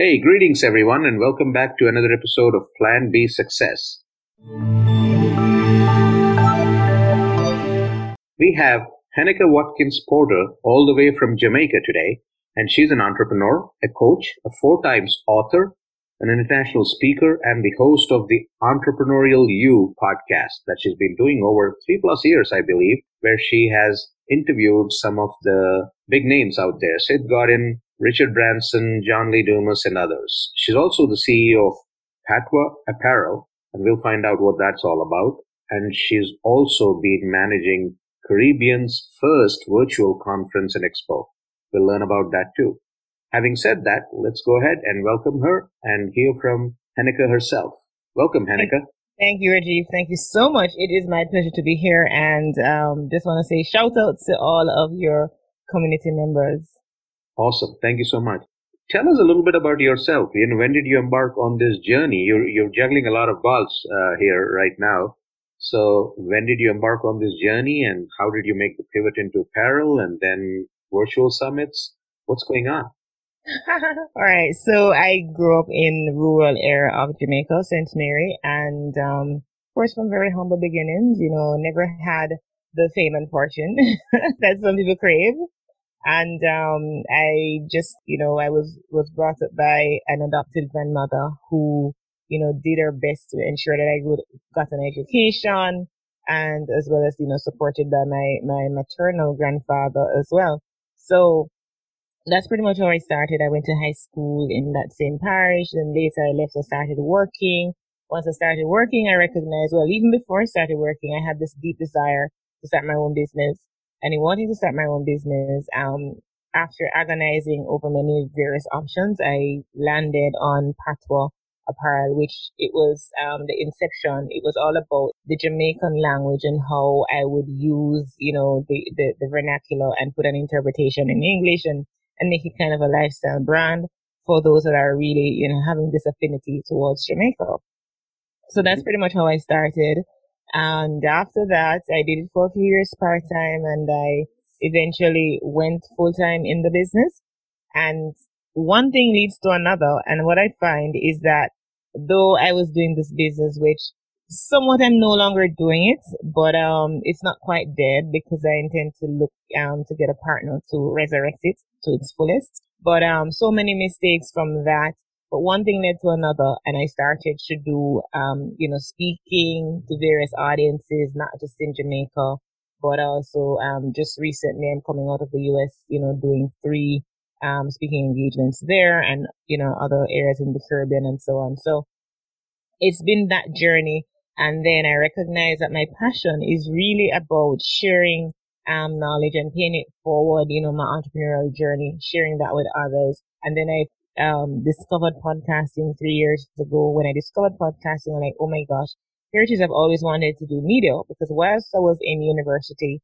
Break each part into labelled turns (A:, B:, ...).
A: Hey, greetings everyone, and welcome back to another episode of Plan B Success. We have Heneka Watkis Porter all the way from Jamaica today, and she's an entrepreneur, a coach, a four times author, an international speaker, and the host of the Entrepreneurial You podcast that she's been doing over three plus years, I believe, where she has interviewed some of the big names out there Seth Godin, Richard Branson, John Lee Dumas, and others. She's also the CEO of Patwa Apparel, and we'll find out what that's all about. And she's also been managing Caribbean's first virtual conference and expo. We'll learn about that too. Having said that, let's go ahead and welcome her and hear from Heneka herself. Welcome, Heneka.
B: Thank you, Rajiv. Thank you so much. It is my pleasure to be here and um, just want to say shout out to all of your community members.
A: Awesome. Thank you so much. Tell us a little bit about yourself. You know, when did you embark on this journey? You're, you're juggling a lot of balls uh, here right now. So when did you embark on this journey and how did you make the pivot into apparel and then virtual summits? What's going on?
B: All right. So I grew up in rural area of Jamaica, St. Mary, and um, of course from very humble beginnings. You know, never had the fame and fortune that some people crave. And um, I just, you know, I was was brought up by an adopted grandmother who, you know, did her best to ensure that I would got an education, and as well as you know supported by my my maternal grandfather as well. So that's pretty much how I started. I went to high school in that same parish. Then later I left. and started working. Once I started working, I recognized, well, even before I started working, I had this deep desire to start my own business and in wanting to start my own business, um, after agonizing over many various options, I landed on Patwa Apparel, which it was um, the inception. It was all about the Jamaican language and how I would use, you know, the, the, the vernacular and put an interpretation in English and, and make it kind of a lifestyle brand for those that are really, you know, having this affinity towards Jamaica. So that's pretty much how I started. And after that, I did it for a few years part time and I eventually went full time in the business. And one thing leads to another. And what I find is that though I was doing this business, which somewhat I'm no longer doing it, but, um, it's not quite dead because I intend to look, um, to get a partner to resurrect it to its fullest. But, um, so many mistakes from that but one thing led to another, and I started to do, um, you know, speaking to various audiences, not just in Jamaica, but also, um, just recently I'm coming out of the US, you know, doing three, um, speaking engagements there and, you know, other areas in the Caribbean and so on. So it's been that journey. And then I recognize that my passion is really about sharing, um, knowledge and paying it forward, you know, my entrepreneurial journey, sharing that with others. And then I um, discovered podcasting three years ago. When I discovered podcasting, I'm like, oh my gosh, here it is. I've always wanted to do media because whilst I was in university,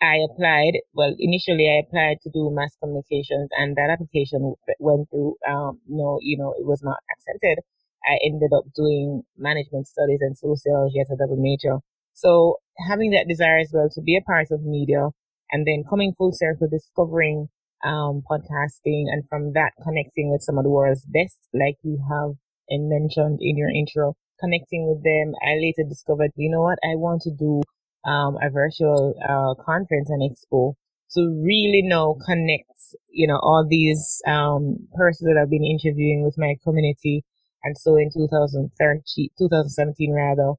B: I applied. Well, initially I applied to do mass communications and that application went through, um, no, you know, it was not accepted. I ended up doing management studies and sociology as a double major. So having that desire as well to be a part of media and then coming full circle, discovering um, podcasting and from that connecting with some of the world's best, like you have and mentioned in your intro, connecting with them. I later discovered, you know what, I want to do um, a virtual uh, conference and expo to really know connect, you know, all these um, persons that I've been interviewing with my community. And so in 2013, 2017 rather,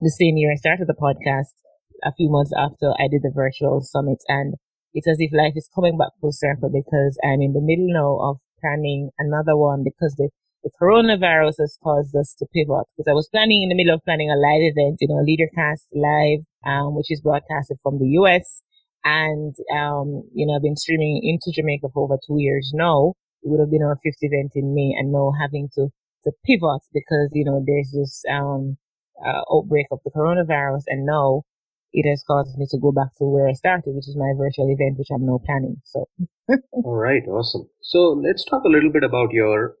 B: the same year I started the podcast, a few months after I did the virtual summit and it's as if life is coming back full circle because I'm in the middle now of planning another one because the, the coronavirus has caused us to pivot because I was planning in the middle of planning a live event, you know, LeaderCast live, um, which is broadcasted from the US. And, um, you know, I've been streaming into Jamaica for over two years now. It would have been our fifth event in May and now having to, to pivot because, you know, there's this, um, uh, outbreak of the coronavirus and now it has caused me to go back to where I started, which is my virtual event, which I'm now planning. So.
A: All right. Awesome. So let's talk a little bit about your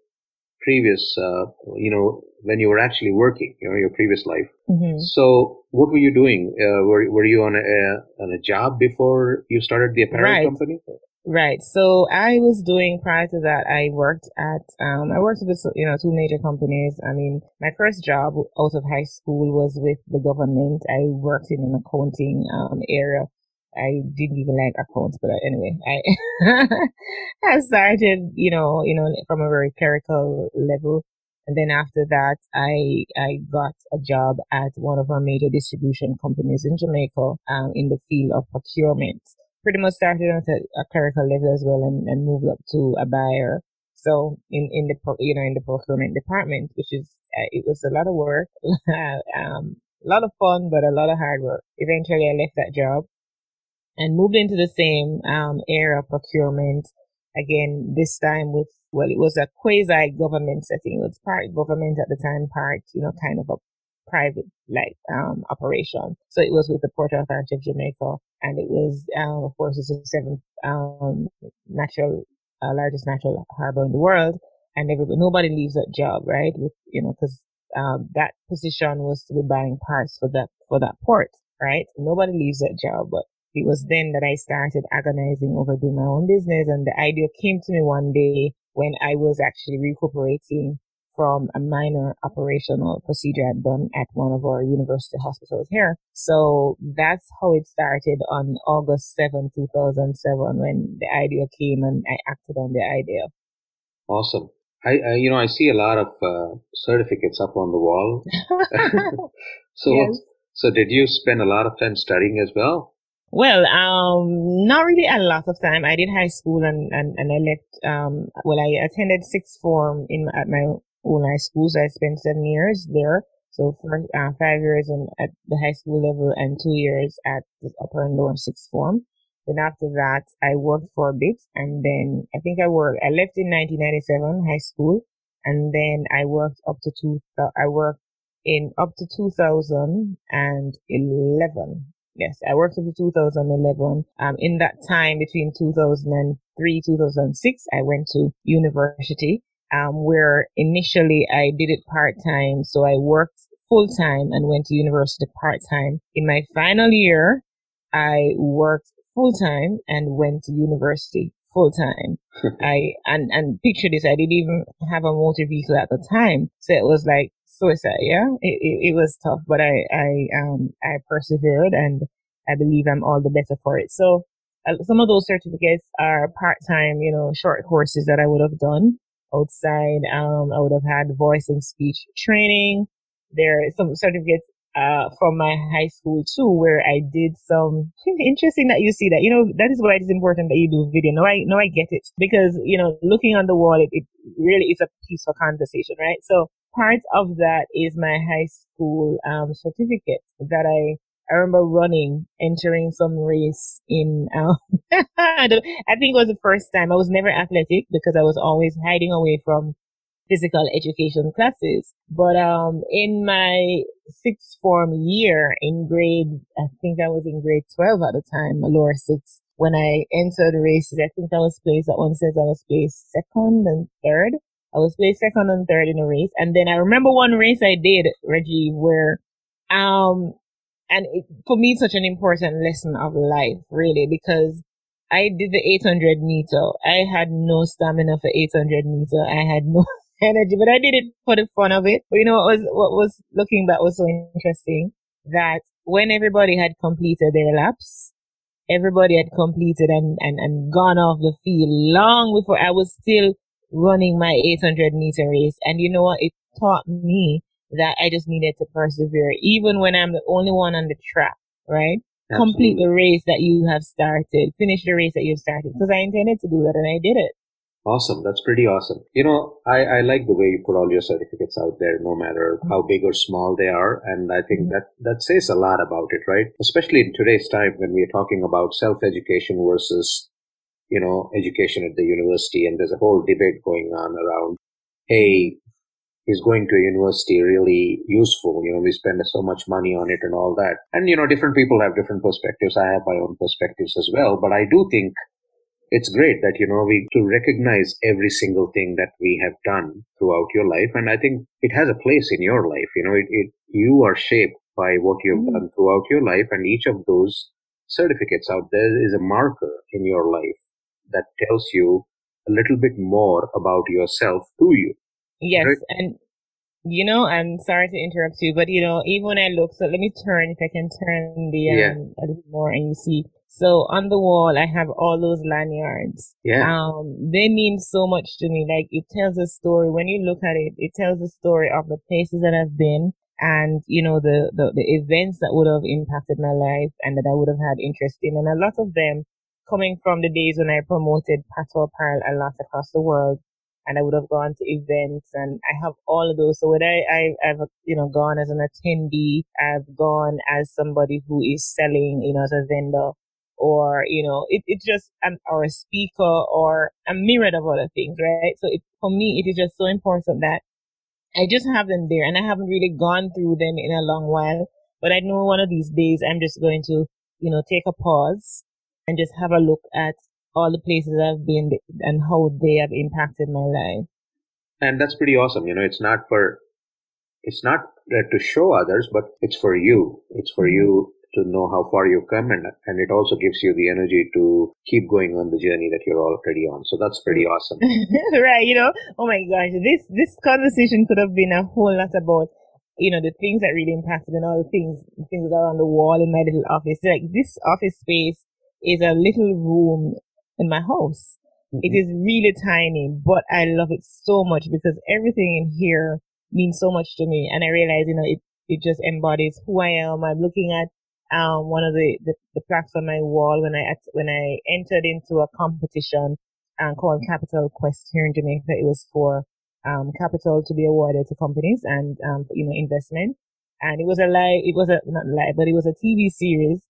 A: previous, uh, you know, when you were actually working, you know, your previous life. Mm-hmm. So what were you doing? Uh, were, were you on a, on a job before you started the apparel
B: right.
A: company?
B: Right. So I was doing prior to that. I worked at um, I worked with you know two major companies. I mean, my first job out of high school was with the government. I worked in an accounting um, area. I didn't even like accounts, but anyway, I I started you know you know from a very clerical level. And then after that, I I got a job at one of our major distribution companies in Jamaica um, in the field of procurement pretty much started at a, clerical level as well and, and moved up to a buyer. So in, in the, you know, in the procurement department, which is, uh, it was a lot of work, um, a lot of fun, but a lot of hard work. Eventually I left that job and moved into the same, um, area of procurement. Again, this time with, well, it was a quasi government setting. It was part government at the time, part, you know, kind of a private like um operation. So it was with the Port Authority of Jamaica, and it was um of course it's the seventh um natural uh, largest natural harbor in the world, and everybody nobody leaves that job right with you know because um that position was to be buying parts for that for that port right. Nobody leaves that job, but it was then that I started agonizing over doing my own business, and the idea came to me one day when I was actually recuperating from a minor operational procedure I'd done at one of our university hospitals here. So that's how it started on August 7, 2007, when the idea came and I acted on the idea.
A: Awesome. I, I you know, I see a lot of uh, certificates up on the wall. so, yes. so did you spend a lot of time studying as well?
B: Well, um, not really a lot of time. I did high school and, and, and I left, um, well, I attended sixth form in, at my own high schools. I spent seven years there. So for uh, five years in, at the high school level and two years at the upper and lower sixth form. Then after that, I worked for a bit and then I think I worked, I left in 1997 high school and then I worked up to two, I worked in up to 2011. Yes, I worked up to 2011. Um, in that time between 2003, 2006, I went to university um, where initially I did it part time. So I worked full time and went to university part time. In my final year, I worked full time and went to university full time. I, and, and picture this, I didn't even have a motor vehicle at the time. So it was like suicide. Yeah. It, it, it was tough, but I, I, um, I persevered and I believe I'm all the better for it. So uh, some of those certificates are part time, you know, short courses that I would have done outside. Um, I would have had voice and speech training. There are some certificates uh, from my high school too, where I did some interesting that you see that, you know, that is why it is important that you do video. Now I, now I get it because, you know, looking on the wall, it, it really is a piece peaceful conversation, right? So part of that is my high school, um, certificate that I I remember running, entering some race in, um, I, I think it was the first time. I was never athletic because I was always hiding away from physical education classes. But, um, in my sixth form year in grade, I think I was in grade 12 at the time, lower six, when I entered races, I think I was placed, that one says I was placed second and third. I was placed second and third in a race. And then I remember one race I did, Reggie, where, um, and it, for me, such an important lesson of life, really, because I did the 800 meter. I had no stamina for 800 meter. I had no energy, but I did it for the fun of it. But you know what was, what was looking back was so interesting that when everybody had completed their laps, everybody had completed and, and, and gone off the field long before I was still running my 800 meter race. And you know what? It taught me that I just needed to persevere, even when I'm the only one on the track, right? Absolutely. Complete the race that you have started, finish the race that you've started, because I intended to do that and I did it.
A: Awesome. That's pretty awesome. You know, I, I like the way you put all your certificates out there, no matter how big or small they are. And I think mm-hmm. that, that says a lot about it, right? Especially in today's time when we're talking about self-education versus, you know, education at the university. And there's a whole debate going on around, hey, is going to a university really useful? You know, we spend so much money on it and all that. And, you know, different people have different perspectives. I have my own perspectives as well. But I do think it's great that, you know, we to recognize every single thing that we have done throughout your life. And I think it has a place in your life. You know, it, it you are shaped by what you've mm. done throughout your life. And each of those certificates out there is a marker in your life that tells you a little bit more about yourself to you.
B: Yes, right? and you know, I'm sorry to interrupt you, but you know, even when I look, so let me turn, if I can turn the um, yeah. a little more, and you see. So on the wall, I have all those lanyards.
A: Yeah.
B: Um, they mean so much to me. Like it tells a story. When you look at it, it tells a story of the places that I've been and, you know, the, the, the events that would have impacted my life and that I would have had interest in. And a lot of them coming from the days when I promoted Patwa Apparel a lot across the world and I would have gone to events and I have all of those. So when I, I, I've, you know, gone as an attendee, I've gone as somebody who is selling, you know, as a vendor or, you know, it, it's just, or a speaker or a myriad of other things, right? So it, for me, it is just so important that I just have them there and I haven't really gone through them in a long while, but I know one of these days I'm just going to, you know, take a pause and just have a look at all the places I've been and how they have impacted my life.
A: And that's pretty awesome. You know, it's not for, it's not uh, to show others, but it's for you. It's for you to know how far you've come and, and it also gives you the energy to keep going on the journey that you're already on. So that's pretty awesome.
B: right. You know, oh my gosh, this, this conversation could have been a whole lot about you know, the things that really impacted and all the things, things that are on the wall in my little office. Like this office space is a little room in my house. Mm-hmm. It is really tiny, but I love it so much because everything in here means so much to me. And I realize, you know, it, it just embodies who I am. I'm looking at, um, one of the, the, the plaques on my wall when I, when I entered into a competition, um, called Capital Quest here in Jamaica. It was for, um, capital to be awarded to companies and, um, you know, investment. And it was a live, it was a, not live, but it was a TV series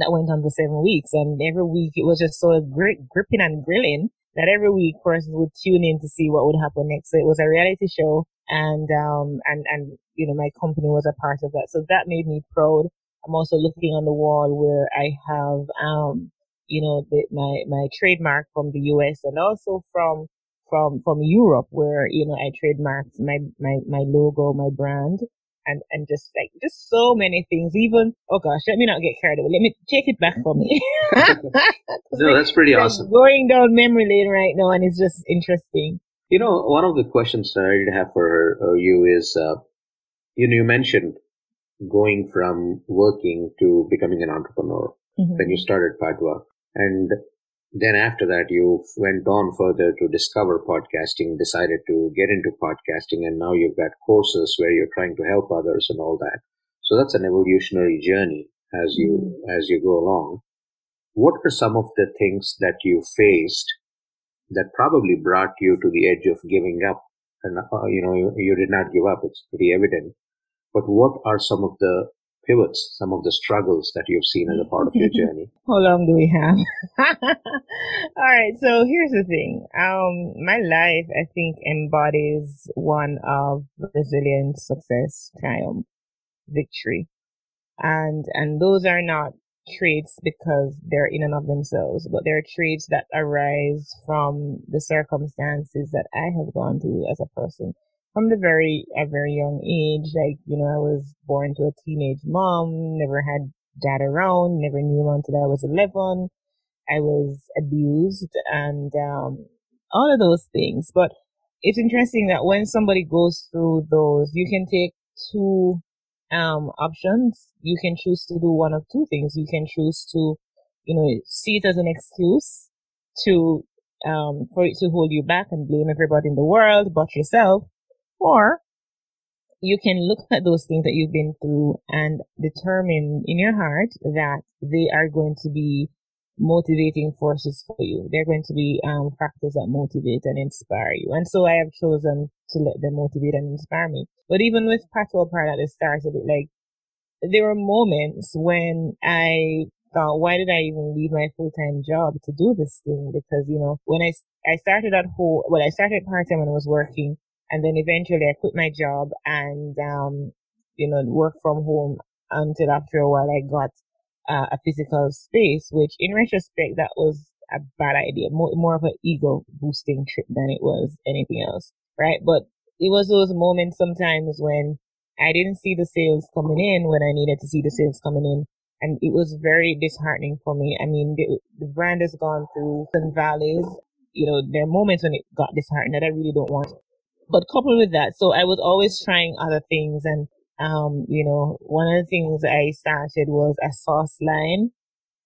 B: that went on for seven weeks. And every week it was just so great, gripping and grilling that every week persons would tune in to see what would happen next. So it was a reality show and, um, and, and, you know, my company was a part of that. So that made me proud. I'm also looking on the wall where I have, um, you know, the, my, my trademark from the US and also from, from, from Europe where, you know, I trademarked my, my, my logo, my brand and and just like just so many things. Even oh gosh, let me not get carried away. Let me take it back from me.
A: no, that's pretty awesome.
B: Going down memory lane right now, and it's just interesting.
A: You know, one of the questions that I did have for uh, you is, uh, you know, you mentioned going from working to becoming an entrepreneur mm-hmm. when you started Patwa, and then after that, you went on further to discover podcasting, decided to get into podcasting, and now you've got courses where you're trying to help others and all that. So that's an evolutionary journey as you mm-hmm. as you go along. What are some of the things that you faced that probably brought you to the edge of giving up? And uh, you know, you, you did not give up; it's pretty evident. But what are some of the pivots, some of the struggles that you've seen as a part of your journey?
B: How long do we have? All right. So here's the thing. Um, my life, I think, embodies one of resilience, success, triumph, victory. And, and those are not traits because they're in and of themselves, but they're traits that arise from the circumstances that I have gone through as a person from the very a very young age. Like you know, I was born to a teenage mom, never had dad around, never knew him until I was eleven. I was abused and um, all of those things. But it's interesting that when somebody goes through those, you can take two um, options. You can choose to do one of two things. You can choose to, you know, see it as an excuse to um, for it to hold you back and blame everybody in the world but yourself, or you can look at those things that you've been through and determine in your heart that they are going to be motivating forces for you. They're going to be um, factors that motivate and inspire you. And so I have chosen to let them motivate and inspire me. But even with Patwa Apparel at the start of it, like there were moments when I thought, why did I even leave my full time job to do this thing? Because you know, when I I started at home, well, I started part time when I was working and then eventually I quit my job and, um, you know, work from home until after a while I got uh, a physical space, which in retrospect, that was a bad idea, more, more of an ego boosting trip than it was anything else. Right. But it was those moments sometimes when I didn't see the sales coming in when I needed to see the sales coming in. and it was very disheartening for me. I mean, the, the brand has gone through some valleys. You know, there are moments when it got disheartened that I really don't want. But coupled with that, so I was always trying other things and um, you know, one of the things I started was a sauce line.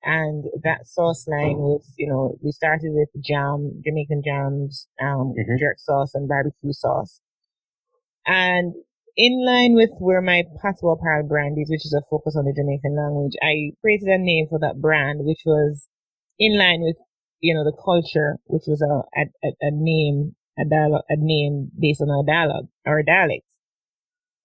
B: And that sauce line was, you know, we started with jam, Jamaican jams, um, mm-hmm. jerk sauce and barbecue sauce. And in line with where my Patwa Apparel brand is, which is a focus on the Jamaican language, I created a name for that brand, which was in line with, you know, the culture, which was a, a, a name, a dialogue, a name based on a dialogue or a dialect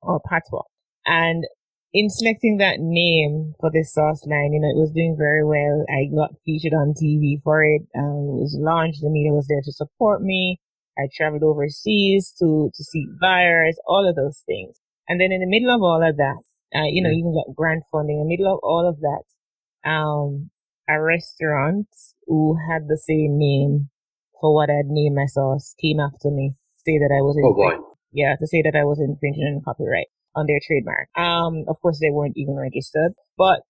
B: or patois. And in selecting that name for this sauce line, you know, it was doing very well. I got featured on TV for it. Um, it was launched. The media was there to support me. I traveled overseas to, to see buyers, all of those things. And then in the middle of all of that, uh, you know, mm-hmm. even got grant funding. In the middle of all of that, um, a restaurant who had the same name for what I'd named my sauce came after me, say that I was
A: oh boy.
B: Yeah, to say that I was infringing on copyright on their trademark. Um, of course, they weren't even registered, but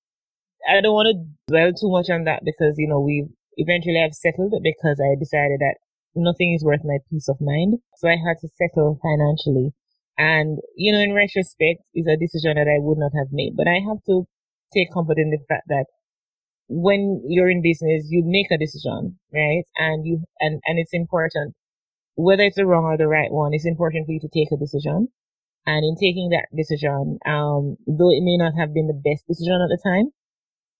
B: I don't want to dwell too much on that because, you know, we eventually have settled because I decided that nothing is worth my peace of mind. So I had to settle financially. And, you know, in retrospect, it's a decision that I would not have made, but I have to take comfort in the fact that when you're in business, you make a decision, right? And you, and, and it's important, whether it's the wrong or the right one, it's important for you to take a decision and in taking that decision, um, though it may not have been the best decision at the time,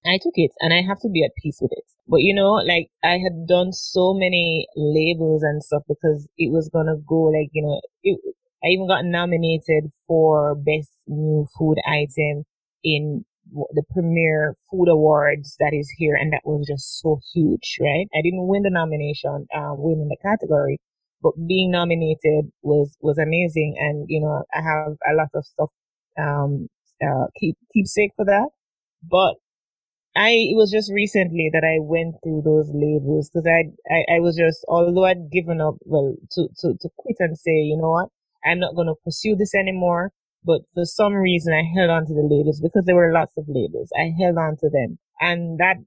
B: I took it and I have to be at peace with it. But you know, like I had done so many labels and stuff because it was gonna go like, you know, it, I even got nominated for best new food item in the premier food awards that is here. And that was just so huge, right? I didn't win the nomination, um, win in the category, but being nominated was was amazing and you know i have a lot of stuff um uh keep keepsake for that but i it was just recently that i went through those labels because I, I i was just although i'd given up well to to to quit and say you know what i'm not going to pursue this anymore but for some reason i held on to the labels because there were lots of labels i held on to them and that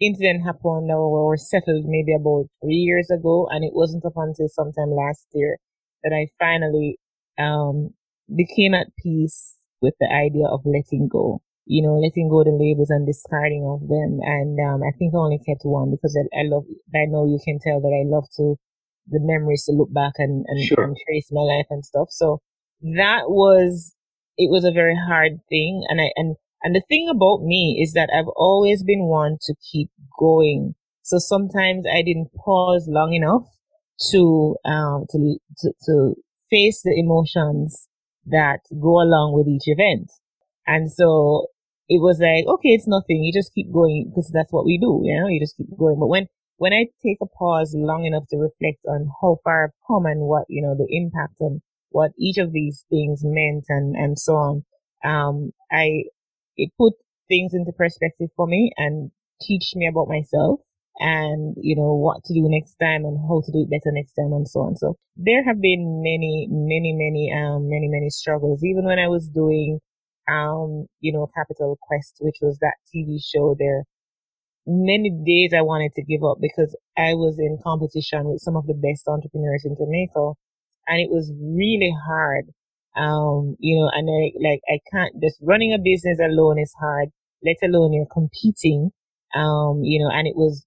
B: incident happened or were settled maybe about three years ago, and it wasn't up until sometime last year that I finally um became at peace with the idea of letting go. You know, letting go the labels and discarding of them. And um, I think I only kept one because I, I love. I know you can tell that I love to the memories to look back and and,
A: sure.
B: and trace my life and stuff. So that was it was a very hard thing, and I and and the thing about me is that I've always been one to keep going. So sometimes I didn't pause long enough to, um, to, to, to face the emotions that go along with each event. And so it was like, okay, it's nothing. You just keep going because that's what we do. You know, you just keep going. But when, when I take a pause long enough to reflect on how far I've come and what, you know, the impact and what each of these things meant and, and so on, um, I, it put things into perspective for me and teach me about myself and you know what to do next time and how to do it better next time and so on. So there have been many many many um many many struggles. Even when i was doing um you know capital quest which was that tv show there many days i wanted to give up because i was in competition with some of the best entrepreneurs in jamaica and it was really hard um, you know, and I, like, I can't, just running a business alone is hard, let alone you're competing. Um, you know, and it was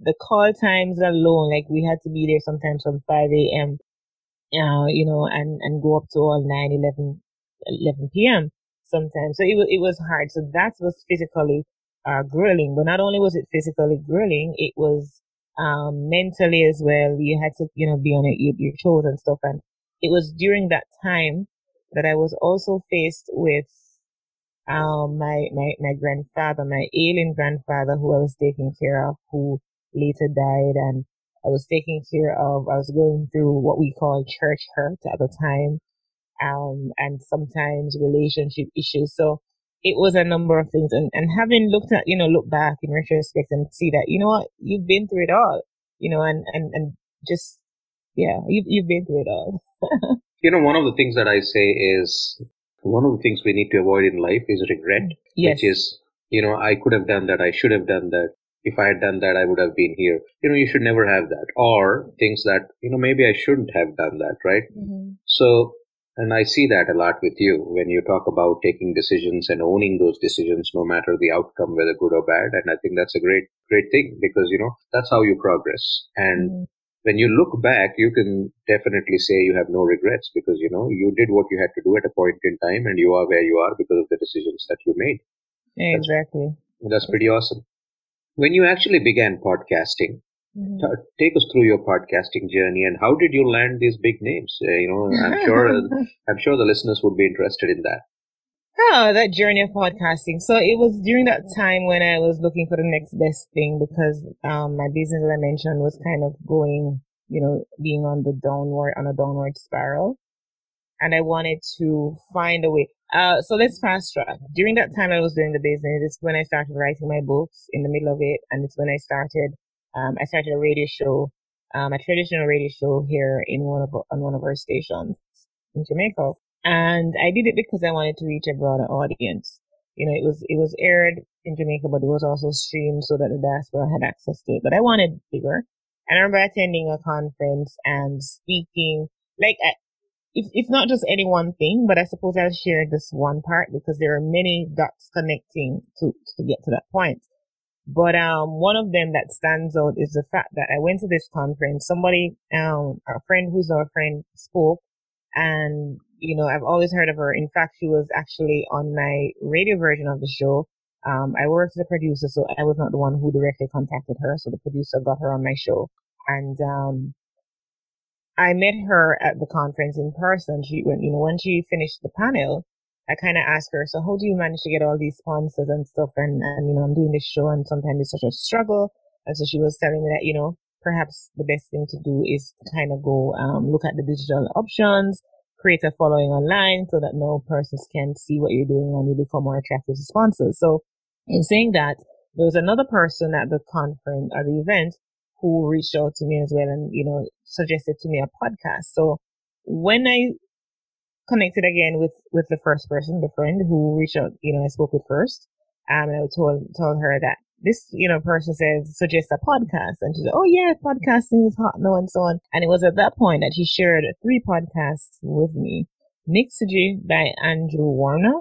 B: the call times alone, like we had to be there sometimes from 5 a.m., uh, you know, and, and go up to all 9, 11, 11 p.m. sometimes. So it was, it was hard. So that was physically, uh, grueling, but not only was it physically grueling, it was, um, mentally as well. You had to, you know, be on your, your toes and stuff. And it was during that time that I was also faced with um, my, my, my grandfather, my ailing grandfather who I was taking care of, who later died and I was taking care of, I was going through what we call church hurt at the time, um, and sometimes relationship issues. So it was a number of things and, and having looked at, you know, look back in retrospect and see that, you know what, you've been through it all, you know, and, and, and just, yeah, you've, you've been through it all.
A: You know, one of the things that I say is one of the things we need to avoid in life is regret,
B: yes.
A: which is you know, I could have done that. I should have done that. If I had done that, I would have been here. You know, you should never have that. Or things that, you know, maybe I shouldn't have done that, right? Mm-hmm. So, and I see that a lot with you when you talk about taking decisions and owning those decisions, no matter the outcome, whether good or bad. And I think that's a great, great thing because, you know, that's how you progress. And mm-hmm when you look back, you can definitely say you have no regrets because you know you did what you had to do at a point in time, and you are where you are because of the decisions that you made.
B: Exactly.
A: That's, that's pretty awesome. When you actually began podcasting, mm-hmm. t- take us through your podcasting journey and how did you land these big names? Uh, you know, I'm sure I'm sure the listeners would be interested in that.
B: Oh, that journey of podcasting. So it was during that time when I was looking for the next best thing because um, my business, as I mentioned, was kind of going, you know, being on the downward, on a downward spiral. And I wanted to find a way. Uh, so let's fast track. During that time I was doing the business, it's when I started writing my books in the middle of it. And it's when I started, um, I started a radio show, um, a traditional radio show here in one of, on one of our stations in Jamaica. And I did it because I wanted to reach a broader audience. You know, it was, it was aired in Jamaica, but it was also streamed so that the diaspora had access to it. But I wanted bigger. And I remember attending a conference and speaking, like, it's, it's not just any one thing, but I suppose I'll share this one part because there are many dots connecting to, to get to that point. But, um, one of them that stands out is the fact that I went to this conference. Somebody, um, a friend who's our friend spoke and, you know, I've always heard of her. In fact, she was actually on my radio version of the show. Um, I worked as a producer, so I was not the one who directly contacted her. So the producer got her on my show. And, um, I met her at the conference in person. She went, you know, when she finished the panel, I kind of asked her, so how do you manage to get all these sponsors and stuff? And, and, you know, I'm doing this show and sometimes it's such a struggle. And so she was telling me that, you know, perhaps the best thing to do is kind of go, um, look at the digital options, create a following online so that no persons can see what you're doing and you become more attractive to sponsors. So in saying that, there was another person at the conference or the event who reached out to me as well and, you know, suggested to me a podcast. So when I connected again with, with the first person, the friend who reached out, you know, I spoke with first, um, and I told, told her that this, you know, person says, suggest a podcast. And she said, Oh yeah, podcasting is hot now and so on. And it was at that point that she shared three podcasts with me. Mixergy by Andrew Warner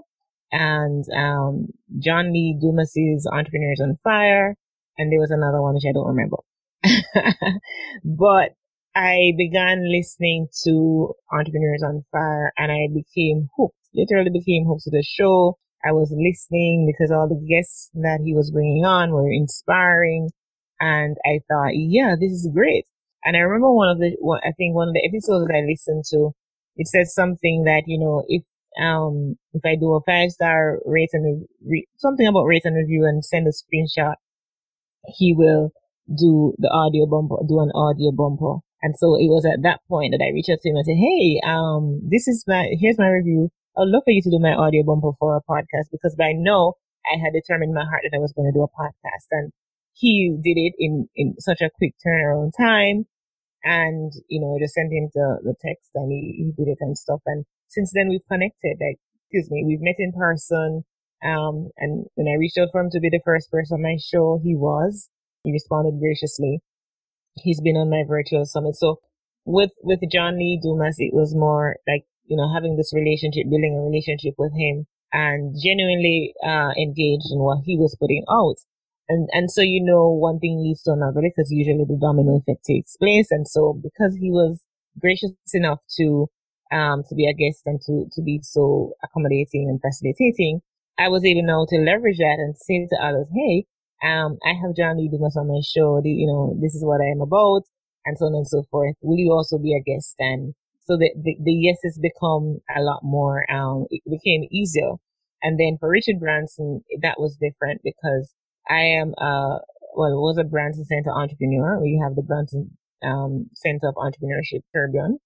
B: and, um, John Lee Dumas's Entrepreneurs on Fire. And there was another one which I don't remember. but I began listening to Entrepreneurs on Fire and I became hooked, literally became hooked to the show. I was listening because all the guests that he was bringing on were inspiring. And I thought, yeah, this is great. And I remember one of the, I think one of the episodes that I listened to, it said something that, you know, if, um, if I do a five star rate and re- something about rate and review and send a screenshot, he will do the audio bumper, do an audio bumper. And so it was at that point that I reached out to him and said, Hey, um, this is my, here's my review. I'd love for you to do my audio bumper for a podcast because by now I had determined in my heart that I was going to do a podcast and he did it in, in such a quick turnaround time. And, you know, I just sent him the, the text and he, he did it and stuff. And since then we've connected, like, excuse me, we've met in person. Um, and when I reached out for him to be the first person on my show, he was. He responded graciously. He's been on my virtual summit. So with, with John Lee Dumas, it was more like, you know, having this relationship, building a relationship with him and genuinely, uh, engaged in what he was putting out. And, and so, you know, one thing leads to another because usually the domino effect takes place. And so because he was gracious enough to, um, to be a guest and to, to be so accommodating and facilitating, I was able now to leverage that and say to others, Hey, um, I have John Lee Dumas on my show. You know, this is what I am about and so on and so forth. Will you also be a guest? And so the, the, the yeses become a lot more, um, it became easier. And then for Richard Branson, that was different because I am, uh, well, was a Branson Center entrepreneur. We have the Branson, um, Center of Entrepreneurship Caribbean.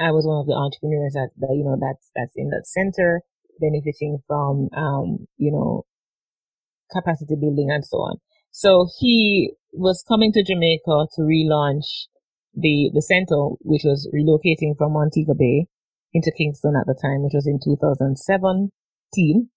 B: I was one of the entrepreneurs that, that, you know, that's, that's in that center benefiting from, um, you know, capacity building and so on. So he was coming to Jamaica to relaunch the, the center, which was relocating from Montego Bay into Kingston at the time, which was in 2017,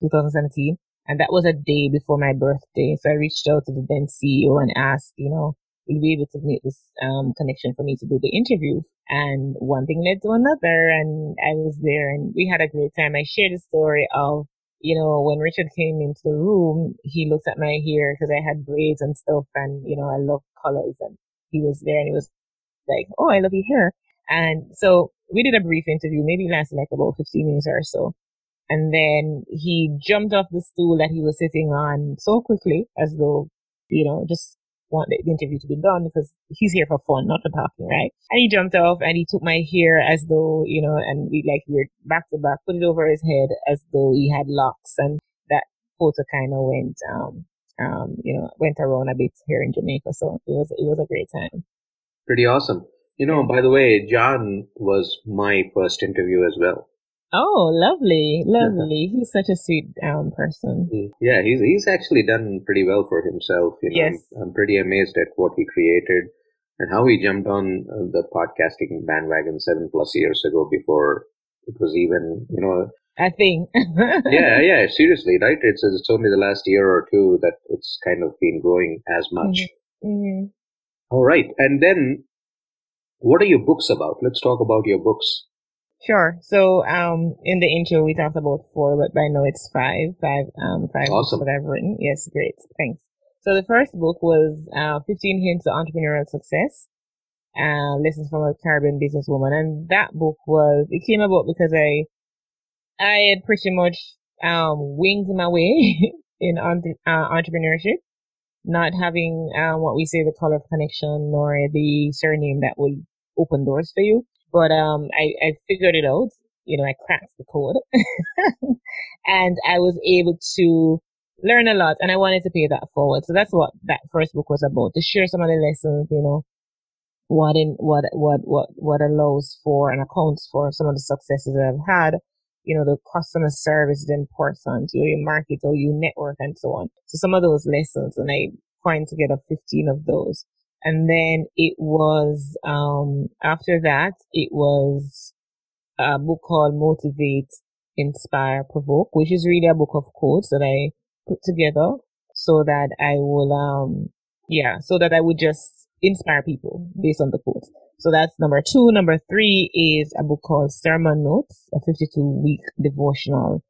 B: 2017. And that was a day before my birthday. So I reached out to the then CEO and asked, you know, will be able to make this um, connection for me to do the interview? And one thing led to another, and I was there, and we had a great time. I shared the story of, you know, when Richard came into the room, he looked at my hair because I had braids and stuff, and you know, I love colors, and he was there, and he was like, "Oh, I love your hair." And so we did a brief interview, maybe lasted like about 15 minutes or so. And then he jumped off the stool that he was sitting on so quickly as though, you know, just want the interview to be done because he's here for fun, not for talking, right? And he jumped off and he took my hair as though, you know, and we like we are back to back, put it over his head as though he had locks and that photo kind of went, um, um, you know, went around a bit here in Jamaica. So it was, it was a great time.
A: Pretty awesome. You know, by the way, John was my first interview as well.
B: Oh, lovely, lovely. he's such a sweet um, person.
A: Yeah, he's he's actually done pretty well for himself. You know,
B: yes.
A: I'm, I'm pretty amazed at what he created and how he jumped on uh, the podcasting bandwagon seven plus years ago before it was even, you know,
B: I think.
A: yeah, yeah, seriously, right? It's it's only the last year or two that it's kind of been growing as much.
B: Mm-hmm. Mm-hmm.
A: All right, and then what are your books about? Let's talk about your books.
B: Sure. So, um, in the intro, we talked about four, but by now it's five, five, um, five
A: awesome.
B: books that I've written. Yes, great. Thanks. So the first book was, uh, 15 Hints to Entrepreneurial Success, uh, Lessons from a Caribbean Businesswoman. And that book was, it came about because I, I had pretty much, um, winged my way in uh, entrepreneurship, not having, um, what we say the color of connection nor the surname that will open doors for you. But um, I, I figured it out. You know, I cracked the code and I was able to learn a lot and I wanted to pay that forward. So that's what that first book was about, to share some of the lessons, you know, what in, what, what, what, what allows for and accounts for some of the successes that I've had. You know, the customer service is important, you, know, you market or you network and so on. So some of those lessons and I coined together 15 of those. And then it was, um, after that, it was a book called Motivate, Inspire, Provoke, which is really a book of quotes that I put together so that I will, um, yeah, so that I would just inspire people based on the quotes. So that's number two. Number three is a book called Sermon Notes, a 52 week devotional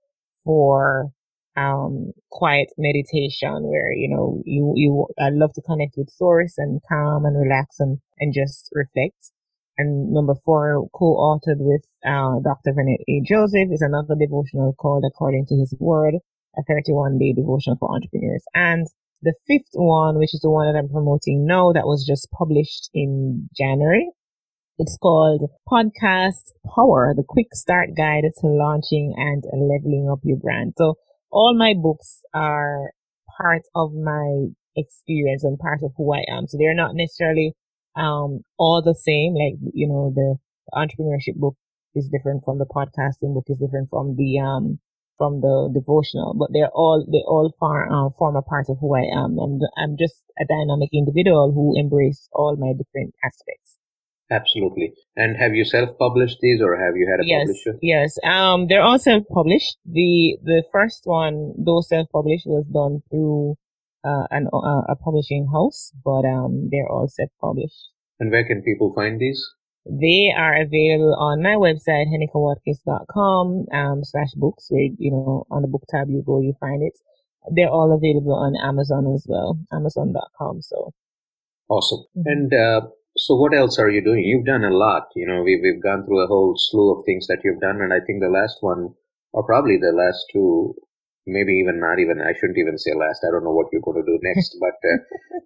B: for um, quiet meditation where, you know, you, you, I love to connect with source and calm and relax and, and just reflect. And number four, co-authored with, uh, Dr. Vernon A. Joseph is another devotional called According to His Word, a 31 day devotional for entrepreneurs. And the fifth one, which is the one that I'm promoting now, that was just published in January. It's called Podcast Power, the quick start guide to launching and leveling up your brand. So all my books are part of my experience and part of who I am. So they're not necessarily um, all the same. Like, you know, the, entrepreneurship book is different from the podcasting book is different from the, um, from the devotional, but they're all, they all far, uh, form a part of who I am. And I'm just a dynamic individual who embrace all my different aspects.
A: Absolutely. And have you self-published these, or have you had a
B: yes,
A: publisher?
B: Yes. Um, they're all self-published. The the first one, though self-published, was done through uh, an uh, a publishing house, but um, they're all self-published.
A: And where can people find these?
B: They are available on my website, henikawatkins.com um, slash books, where, you know, on the book tab you go, you find it. They're all available on Amazon as well, amazon.com. So
A: awesome. Mm-hmm. And uh, so what else are you doing? You've done a lot. You know, we've, we've gone through a whole slew of things that you've done. And I think the last one, or probably the last two, maybe even not even, I shouldn't even say last. I don't know what you're going to do next. but, uh,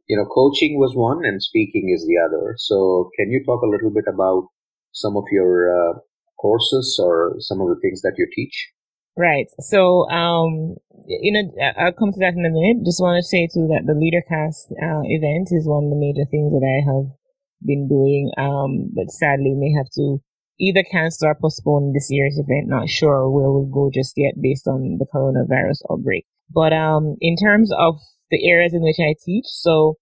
A: you know, coaching was one and speaking is the other. So can you talk a little bit about some of your uh, courses or some of the things that you teach?
B: Right. So, um, you know, I'll come to that in a minute. Just want to say too that the LeaderCast uh, event is one of the major things that I have been doing. Um, but sadly, may have to either cancel or postpone this year's event. Not sure where we'll go just yet based on the coronavirus outbreak. But um, in terms of the areas in which I teach, so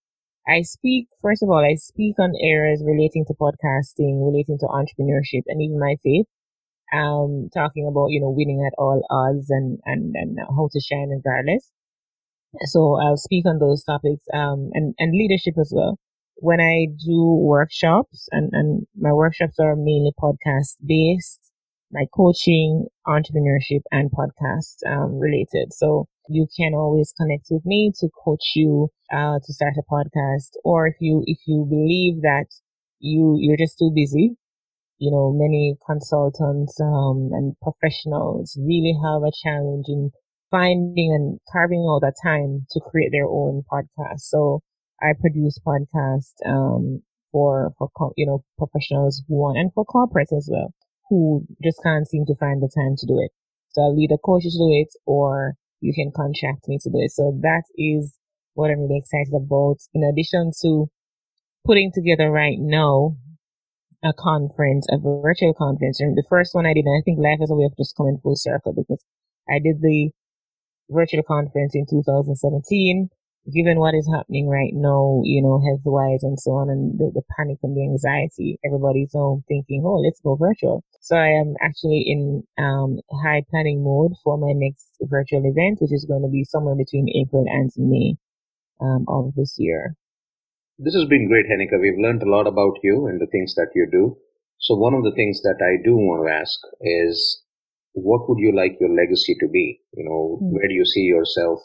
B: I speak, first of all, I speak on areas relating to podcasting, relating to entrepreneurship, and even my faith. Um, talking about, you know, winning at all odds and, and, and how to shine regardless. So I'll speak on those topics um, and, and leadership as well. When I do workshops, and, and my workshops are mainly podcast based, my coaching, entrepreneurship, and podcast um, related. So you can always connect with me to coach you uh, to start a podcast, or if you if you believe that you you're just too busy, you know, many consultants um, and professionals really have a challenge in finding and carving all that time to create their own podcast. So I produce podcasts um, for for you know professionals who want and for corporates as well who just can't seem to find the time to do it. So I'll either coach you to do it or you can contract me to do it. So that is what I'm really excited about. In addition to putting together right now a conference, a virtual conference. And the first one I did, I think life is a way of just coming full circle because I did the virtual conference in 2017 given what is happening right now, you know, health wise and so on, and the, the panic and the anxiety, everybody's home thinking, oh, let's go virtual. So I am actually in um, high planning mode for my next virtual event, which is going to be somewhere between April and May um, of this year.
A: This has been great, Heneka. We've learned a lot about you and the things that you do. So one of the things that I do want to ask is, what would you like your legacy to be? You know, mm-hmm. where do you see yourself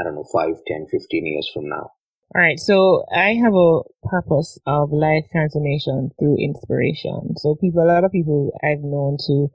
A: I don't know, 5, 10, 15 years from now?
B: All right. So I have a purpose of life transformation through inspiration. So people, a lot of people I've known to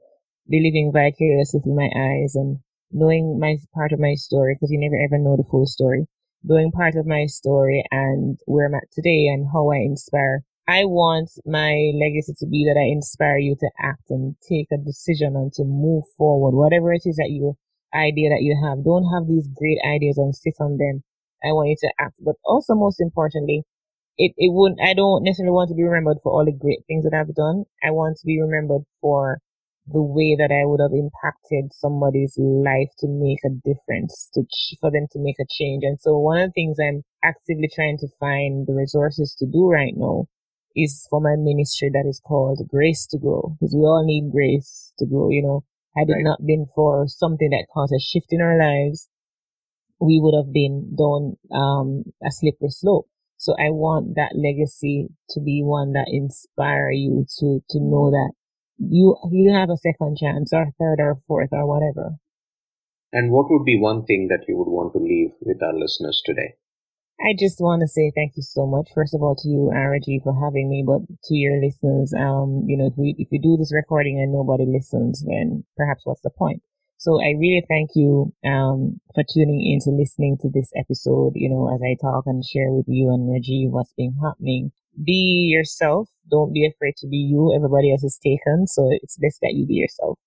B: be living vicariously through my eyes and knowing my part of my story because you never ever know the full story. Knowing part of my story and where I'm at today and how I inspire. I want my legacy to be that I inspire you to act and take a decision and to move forward, whatever it is that you idea that you have. Don't have these great ideas and sit on them. I want you to act. But also most importantly, it, it wouldn't, I don't necessarily want to be remembered for all the great things that I've done. I want to be remembered for the way that I would have impacted somebody's life to make a difference, to for them to make a change. And so one of the things I'm actively trying to find the resources to do right now is for my ministry that is called Grace to Grow, because we all need grace to grow. You know, had it right. not been for something that caused a shift in our lives, we would have been down um, a slippery slope. So I want that legacy to be one that inspire you to to know that you you have a second chance or third or fourth or whatever.
A: And what would be one thing that you would want to leave with our listeners today?
B: I just want to say thank you so much, first of all, to you, Araji, for having me, but to your listeners, um, you know, if we, if we do this recording and nobody listens, then perhaps what's the point? So I really thank you, um, for tuning in to listening to this episode, you know, as I talk and share with you and Rajiv what's been happening. Be yourself. Don't be afraid to be you. Everybody else is taken. So it's best that you be yourself.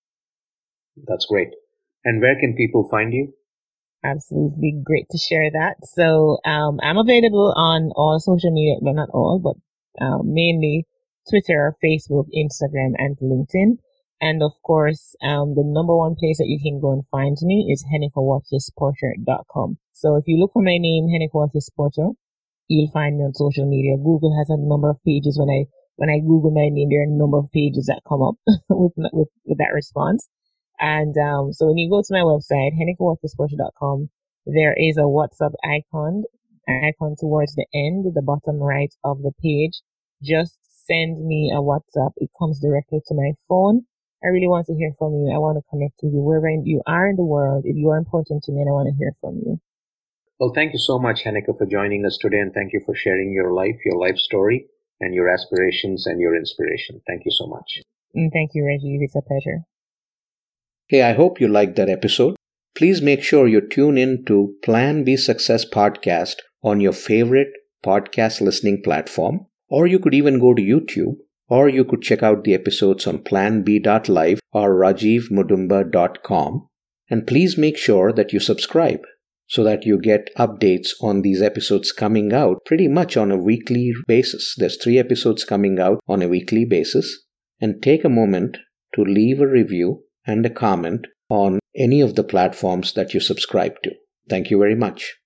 A: That's great. And where can people find you?
B: Absolutely great to share that. So, um, I'm available on all social media, but not all, but uh, mainly Twitter, Facebook, Instagram, and LinkedIn. And of course, um, the number one place that you can go and find me is henekawatkis So if you look for my name, Heneka you'll find me on social media. Google has a number of pages. When I, when I Google my name, there are a number of pages that come up with, with, with that response. And um, so when you go to my website, henekawatkisporter.com, there is a WhatsApp icon, icon towards the end, the bottom right of the page. Just send me a WhatsApp. It comes directly to my phone. I really want to hear from you. I want to connect with you wherever you are in the world. If you are important to me, and I want to hear from you.
A: Well, thank you so much, Heneka, for joining us today, and thank you for sharing your life, your life story, and your aspirations and your inspiration. Thank you so much.
B: And thank you, Reggie. It's a pleasure.
A: Hey, I hope you liked that episode. Please make sure you tune in to Plan B Success podcast on your favorite podcast listening platform, or you could even go to YouTube, or you could check out the episodes on planb.live or rajivmudumba.com. And please make sure that you subscribe so that you get updates on these episodes coming out pretty much on a weekly basis. There's three episodes coming out on a weekly basis. And take a moment to leave a review and a comment on any of the platforms that you subscribe to. Thank you very much.